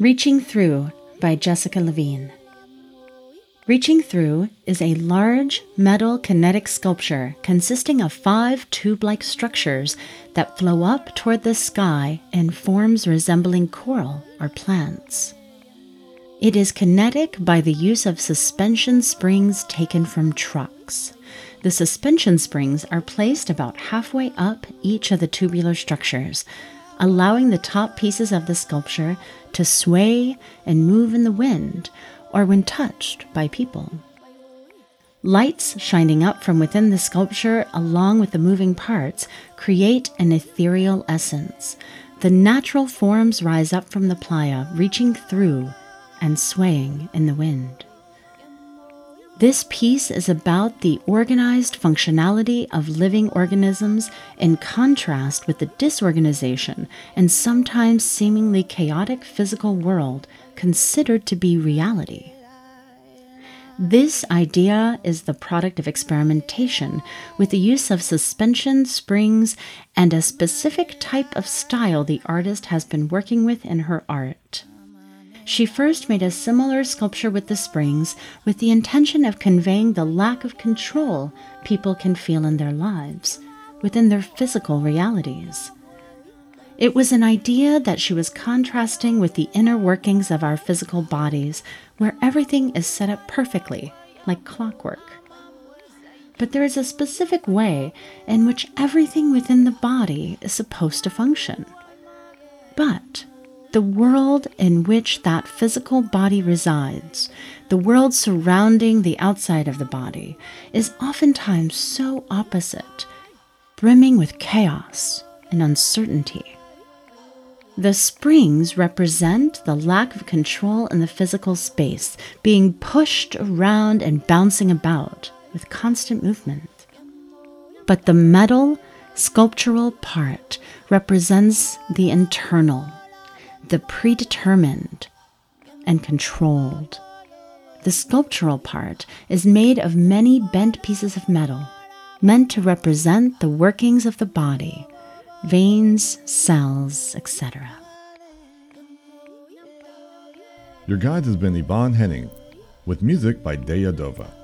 Reaching Through by Jessica Levine. Reaching Through is a large metal kinetic sculpture consisting of five tube like structures that flow up toward the sky in forms resembling coral or plants. It is kinetic by the use of suspension springs taken from trucks. The suspension springs are placed about halfway up each of the tubular structures, allowing the top pieces of the sculpture to sway and move in the wind or when touched by people. Lights shining up from within the sculpture, along with the moving parts, create an ethereal essence. The natural forms rise up from the playa, reaching through and swaying in the wind. This piece is about the organized functionality of living organisms in contrast with the disorganization and sometimes seemingly chaotic physical world considered to be reality. This idea is the product of experimentation with the use of suspension springs and a specific type of style the artist has been working with in her art. She first made a similar sculpture with the springs with the intention of conveying the lack of control people can feel in their lives, within their physical realities. It was an idea that she was contrasting with the inner workings of our physical bodies, where everything is set up perfectly, like clockwork. But there is a specific way in which everything within the body is supposed to function. But the world in which that physical body resides, the world surrounding the outside of the body, is oftentimes so opposite, brimming with chaos and uncertainty. The springs represent the lack of control in the physical space, being pushed around and bouncing about with constant movement. But the metal, sculptural part represents the internal the predetermined and controlled. The sculptural part is made of many bent pieces of metal, meant to represent the workings of the body, veins, cells, etc. Your guide has been Yvonne Henning, with music by Deya Dova.